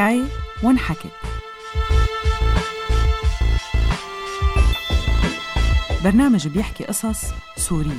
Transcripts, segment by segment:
حكاية وانحكت برنامج بيحكي قصص سورية.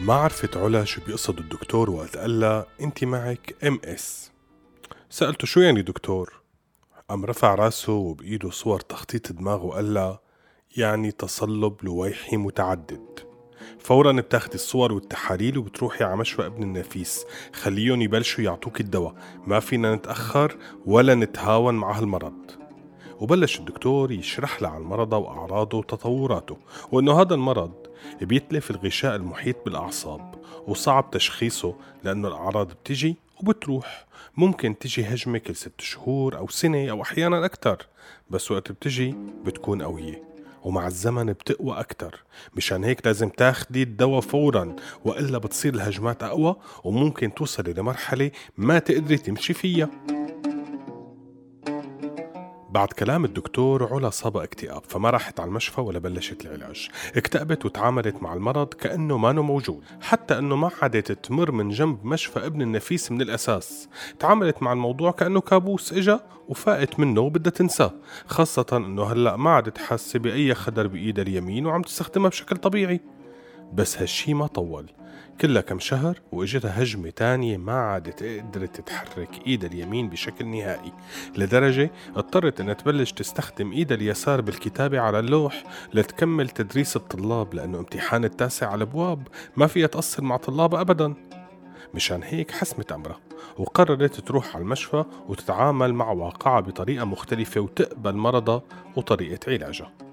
ما عرفت علا شو بيقصد الدكتور وقت قال لها انت معك ام اس سألته شو يعني دكتور؟ قام رفع راسه وبإيده صور تخطيط دماغه وقال لها يعني تصلب لويحي متعدد. فورا بتاخدي الصور والتحاليل وبتروحي على مشفى ابن النفيس. خليهم يبلشوا يعطوك الدواء. ما فينا نتأخر ولا نتهاون مع هالمرض. وبلش الدكتور يشرح لها عن مرضه وأعراضه وتطوراته وأنه هذا المرض بيتلف الغشاء المحيط بالأعصاب وصعب تشخيصه لأنه الأعراض بتجي وبتروح ممكن تجي هجمة كل ست شهور أو سنة أو أحيانا أكتر بس وقت بتجي بتكون قوية ومع الزمن بتقوى أكتر. مشان هيك لازم تاخدي الدواء فورا وإلا بتصير الهجمات أقوى وممكن توصلي لمرحلة ما تقدري تمشي فيها. بعد كلام الدكتور علا صابها اكتئاب فما راحت على المشفى ولا بلشت العلاج. اكتئبت وتعاملت مع المرض كأنه ما موجود حتى أنه ما عادت تمر من جنب مشفى ابن النفيس من الأساس. تعاملت مع الموضوع كأنه كابوس إجا وفاقت منه وبدها تنساه خاصة أنه هلأ ما عادت حاسة بأي خدر بإيدها اليمين وعم تستخدمها بشكل طبيعي. بس هالشي ما طول. كلها كم شهر وإجتها هجمة تانية ما عادت قدرت تتحرك ايدها اليمين بشكل نهائي لدرجة اضطرت إنها تبلش تستخدم ايدها اليسار بالكتابة على اللوح لتكمل تدريس الطلاب لأنه امتحان التاسع على الأبواب ما فيها تقصر مع طلابها ابدا. مشان هيك حسمت أمرها وقررت تروح على المشفى وتتعامل مع واقعها بطريقة مختلفة وتقبل مرضها وطريقة علاجها.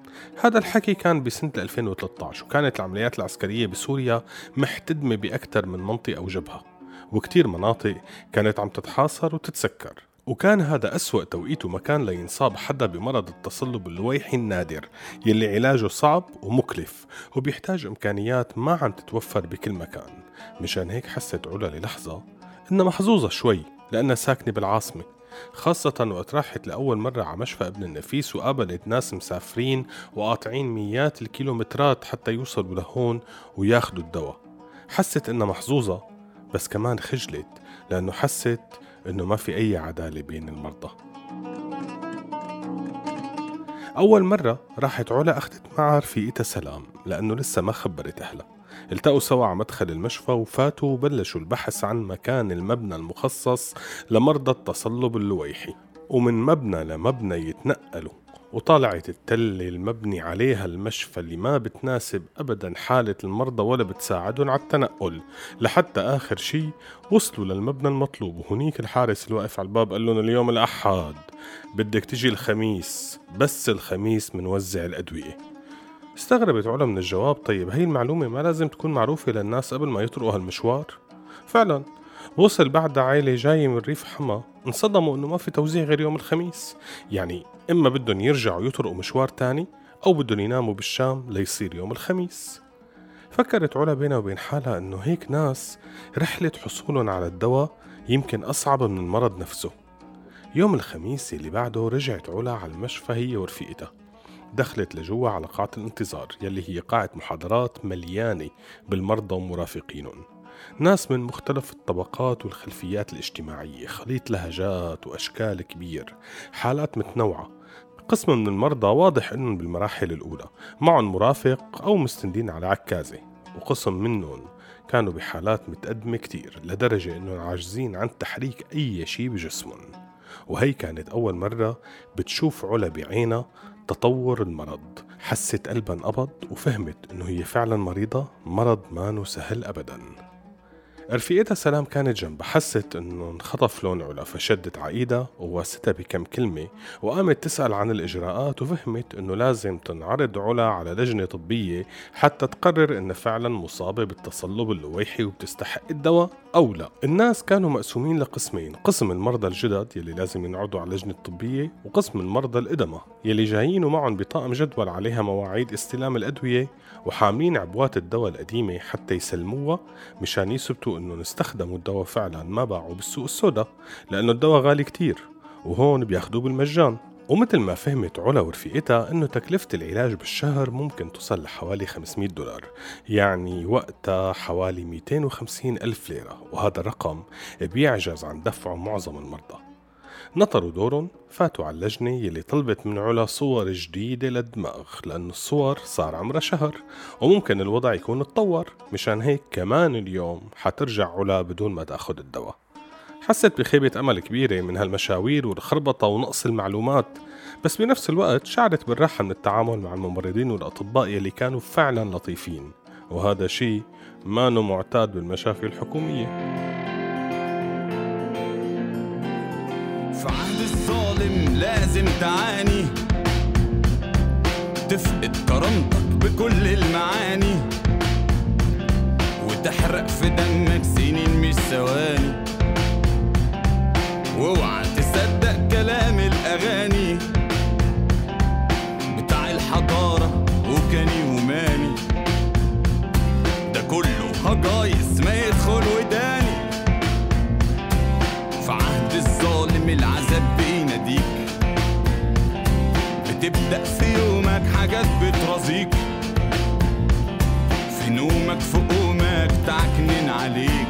هذا الحكي كان بسنة 2013 وكانت العمليات العسكرية بسوريا محتدمة بأكثر من منطقة وجبهة وكتير مناطق كانت عم تتحاصر وتتسكر. وكان هذا أسوأ توقيت ومكان لينصاب حدا بمرض التصلب اللويحي النادر يلي علاجه صعب ومكلف وبيحتاج إمكانيات ما عم تتوفر بكل مكان. مشان هيك حست علا للحظة إنها محظوظة شوي لأنها ساكنة بالعاصمة. خاصة وقت راحت لأول مرة على مشفى ابن النفيس وقابلت ناس مسافرين وقاطعين ميات الكيلومترات حتى يوصلوا لهون وياخدوا الدواء. حست إنها محظوظة بس كمان خجلت لأنه حست إنه ما في أي عدالة بين المرضى. أول مرة راحت علا أخذت معها رفيقتها سلام لأنه لسه ما خبرت أهلها. التقوا سوا على مدخل المشفى وفاتوا وبلشوا البحث عن مكان المبنى المخصص لمرضى التصلب اللويحي. ومن مبنى لمبنى يتنقلوا وطالعت التلة المبني عليها المشفى اللي ما بتناسب أبدا حالة المرضى ولا بتساعدهم على التنقل. لحتى آخر شي وصلوا للمبنى المطلوب. وهنيك الحارس الواقف على الباب قال لهم اليوم الأحد بدك تجي الخميس بس الخميس منوزع الأدوية. استغربت علا من الجواب طيب هي المعلومة ما لازم تكون معروفة للناس قبل ما يطرقوا هالمشوار فعلا وصل بعدها عائلة جاية من ريف حما انصدموا إنه ما في توزيع غير يوم الخميس. يعني إما بدهم يرجعوا يطرقوا مشوار تاني أو بدهم يناموا بالشام ليصير يوم الخميس. فكرت علا بينها وبين حالها إنه هيك ناس رحلة حصولهم على الدواء يمكن أصعب من المرض نفسه. يوم الخميس اللي بعده رجعت علا على المشفى هي ورفيقتها. دخلت لجوا على قاعة الانتظار يلي هي قاعة محاضرات مليانة بالمرضى ومرافقينهم ناس من مختلف الطبقات والخلفيات الاجتماعية خليط لهجات وأشكال كبير حالات متنوعة. قسم من المرضى واضح إنهم بالمراحل الأولى معهم مرافق أو مستندين على عكازة. وقسم منهم كانوا بحالات متقدمة كتير لدرجة إنهم عاجزين عن تحريك أي شيء بجسمهم. وهي كانت أول مرة بتشوف علا بعينها تطور المرض. حست قلبها انقبض وفهمت إنه هي فعلا مريضة مرض ما سهل ابدا. رفيقتها سلام كانت جنبها حست إنه انخطف لون علا فشدت عقيدة وواستها بكم كلمة وقامت تسأل عن الإجراءات وفهمت إنه لازم تنعرض علا على لجنة طبية حتى تقرر انها فعلا مصابة بالتصلب اللويحي وبتستحق الدواء أو لا. الناس كانوا مقسومين لقسمين قسم المرضى الجدد يلي لازم ينعرضوا على اللجنة الطبية وقسم المرضى القدمى يلي جايين ومعهم بطاقة جدول عليها مواعيد استلام الأدوية وحاملين عبوات الدواء القديمة حتى يسلموها مشان يثبتوا أنه استخدموا الدواء فعلا ما باعوا بالسوق السوداء لأنه الدواء غالي كتير وهون بياخدوه بالمجان. ومثل ما فهمت علا ورفيقتها أنه تكلفة العلاج بالشهر ممكن توصل لحوالي 500 دولار يعني وقتها حوالي 250 ألف ليرة وهذا الرقم بيعجز عن دفعه معظم المرضى. نطروا دورهم فاتوا على اللجنة يلي طلبت من علا صور جديدة للدماغ لأن الصور صار عمرها شهر وممكن الوضع يكون اتطور. مشان هيك كمان اليوم حترجع علا بدون ما تاخد الدواء. حست بخيبة أمل كبيرة من هالمشاوير والخربطة ونقص المعلومات. بس بنفس الوقت شعرت بالراحة من التعامل مع الممرضين والأطباء يلي كانوا فعلا لطيفين. وهذا شيء ما معتاد بالمشافي الحكومية. لازم تعاني. تفقد كرامتك بكل المعاني. وتحرق في دمك سنين مش ثواني. واوعى تصدق كلام الأغاني. بتاع الحضارة وكاني وماني ده كله هجايز ما يدخل وداني. في عهد الظالم العذاب بيناديك. بتبدأ في يومك حاجات بترازيك. في نومك في قومك تعكنن عليك.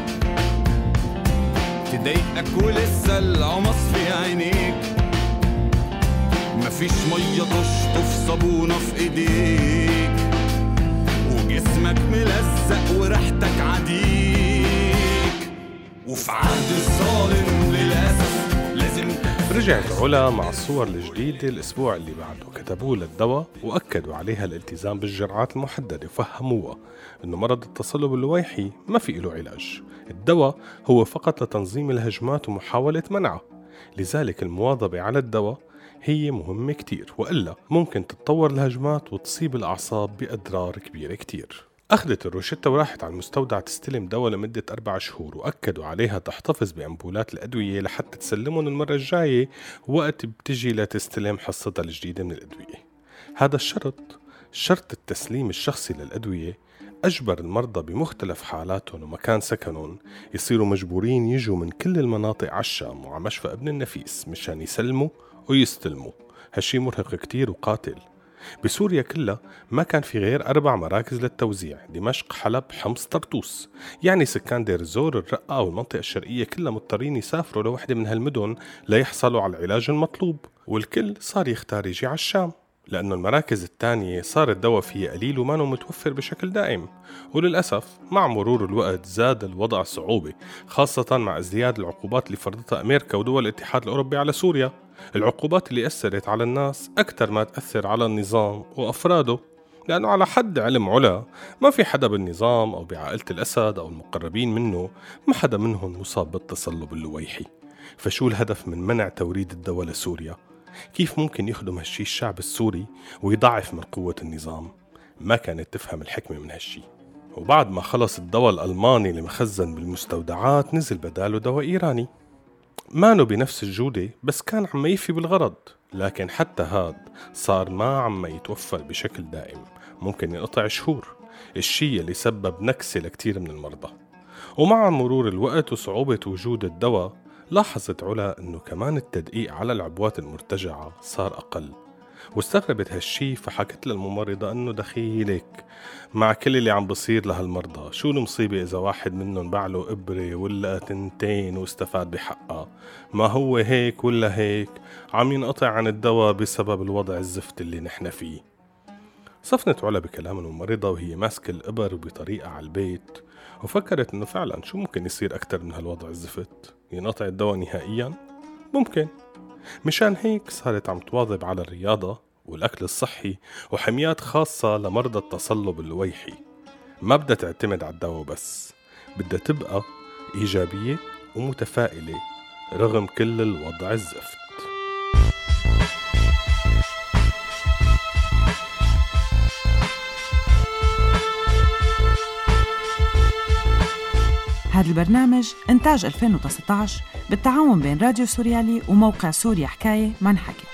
تضايقك ولسه العمص في عينيك. مفيش مية تشطف صابونة في إيديك. وجسمك ملزق وريحتك عديك. وفي عهد الظالم للأسف رجعت علا مع الصور الجديدة الأسبوع اللي بعده. كتبوا للدواء وأكدوا عليها الالتزام بالجرعات المحددة وفهموها أنه مرض التصلب اللويحي ما في له علاج. الدواء هو فقط لتنظيم الهجمات ومحاولة منعها لذلك المواظبة على الدواء هي مهمة كتير وإلا ممكن تتطور الهجمات وتصيب الأعصاب بأضرار كبيرة كتير. أخذت الروشتة وراحت على المستودع تستلم دواء لمدة أربع شهور وأكدوا عليها تحتفظ بأمبولات الأدوية لحتى تسلمهم المرة الجاية وقت بتجي لتستلم حصتها الجديدة من الأدوية. هذا الشرط شرط التسليم الشخصي للأدوية أجبر المرضى بمختلف حالاتهم ومكان سكنهم يصيروا مجبورين يجوا من كل المناطق على الشام وعلى مشفى ابن النفيس مشان يسلموا ويستلموا. هالشي مرهق كتير وقاتل. بسوريا كلها ما كان في غير أربع مراكز للتوزيع دمشق حلب حمص طرطوس. يعني سكان دير الزور الرقة والمنطقة الشرقية كلها مضطرين يسافروا لوحدة من هالمدن ليحصلوا على العلاج المطلوب والكل صار يختار يجي على الشام. لأنه المراكز الثانية صار الدواء فيها قليل وما متوفر بشكل دائم. وللأسف مع مرور الوقت زاد الوضع صعوبة خاصة مع ازدياد العقوبات اللي فرضتها أمريكا ودول الاتحاد الأوروبي على سوريا. العقوبات اللي أثرت على الناس أكثر ما تأثر على النظام وأفراده. لأنه على حد علم علا ما في حدا بالنظام أو بعائلة الأسد أو المقربين منه ما حدا منهم مصاب بالتصلب اللويحي. فشو الهدف من منع توريد الدواء لسوريا؟ كيف ممكن يخدم هالشي الشعب السوري ويضعف من قوة النظام؟ ما كانت تفهم الحكمة من هالشي. وبعد ما خلص الدواء الألماني المخزن بالمستودعات نزل بداله دواء إيراني. مانو بنفس الجودة بس كان عم يفي بالغرض. لكن حتى هاد صار ما عم يتوفر بشكل دائم. ممكن ينقطع شهور. الشي اللي سبب نكسة لكتير من المرضى. ومع مرور الوقت وصعوبة وجود الدواء لاحظت علا أنه كمان التدقيق على العبوات المرتجعة صار أقل واستغربت هالشي فحكت للممرضة أنه دخيلك مع كل اللي عم بصير لهالمرضى شو المصيبة إذا واحد منهم باع له إبرة ولا تنتين واستفاد بحقها؟ ما هو هيك ولا هيك؟ عم ينقطع عن الدواء بسبب الوضع الزفت اللي نحن فيه. صفنت علا بكلام الممرضة وهي ماسكة الإبر بطريقة على البيت وفكرت إنه فعلا شو ممكن يصير أكتر من هالوضع الزفت؟ ينقطع الدواء نهائيا؟ ممكن. مشان هيك صارت عم تواظب على الرياضة والأكل الصحي وحميات خاصة لمرضى التصلب اللويحي ما بدها تعتمد على الدواء بس بدها تبقى إيجابية ومتفائلة رغم كل الوضع الزفت. هذا البرنامج إنتاج 2019 بالتعاون بين راديو سوريالي وموقع سوريا حكاية ما انحكت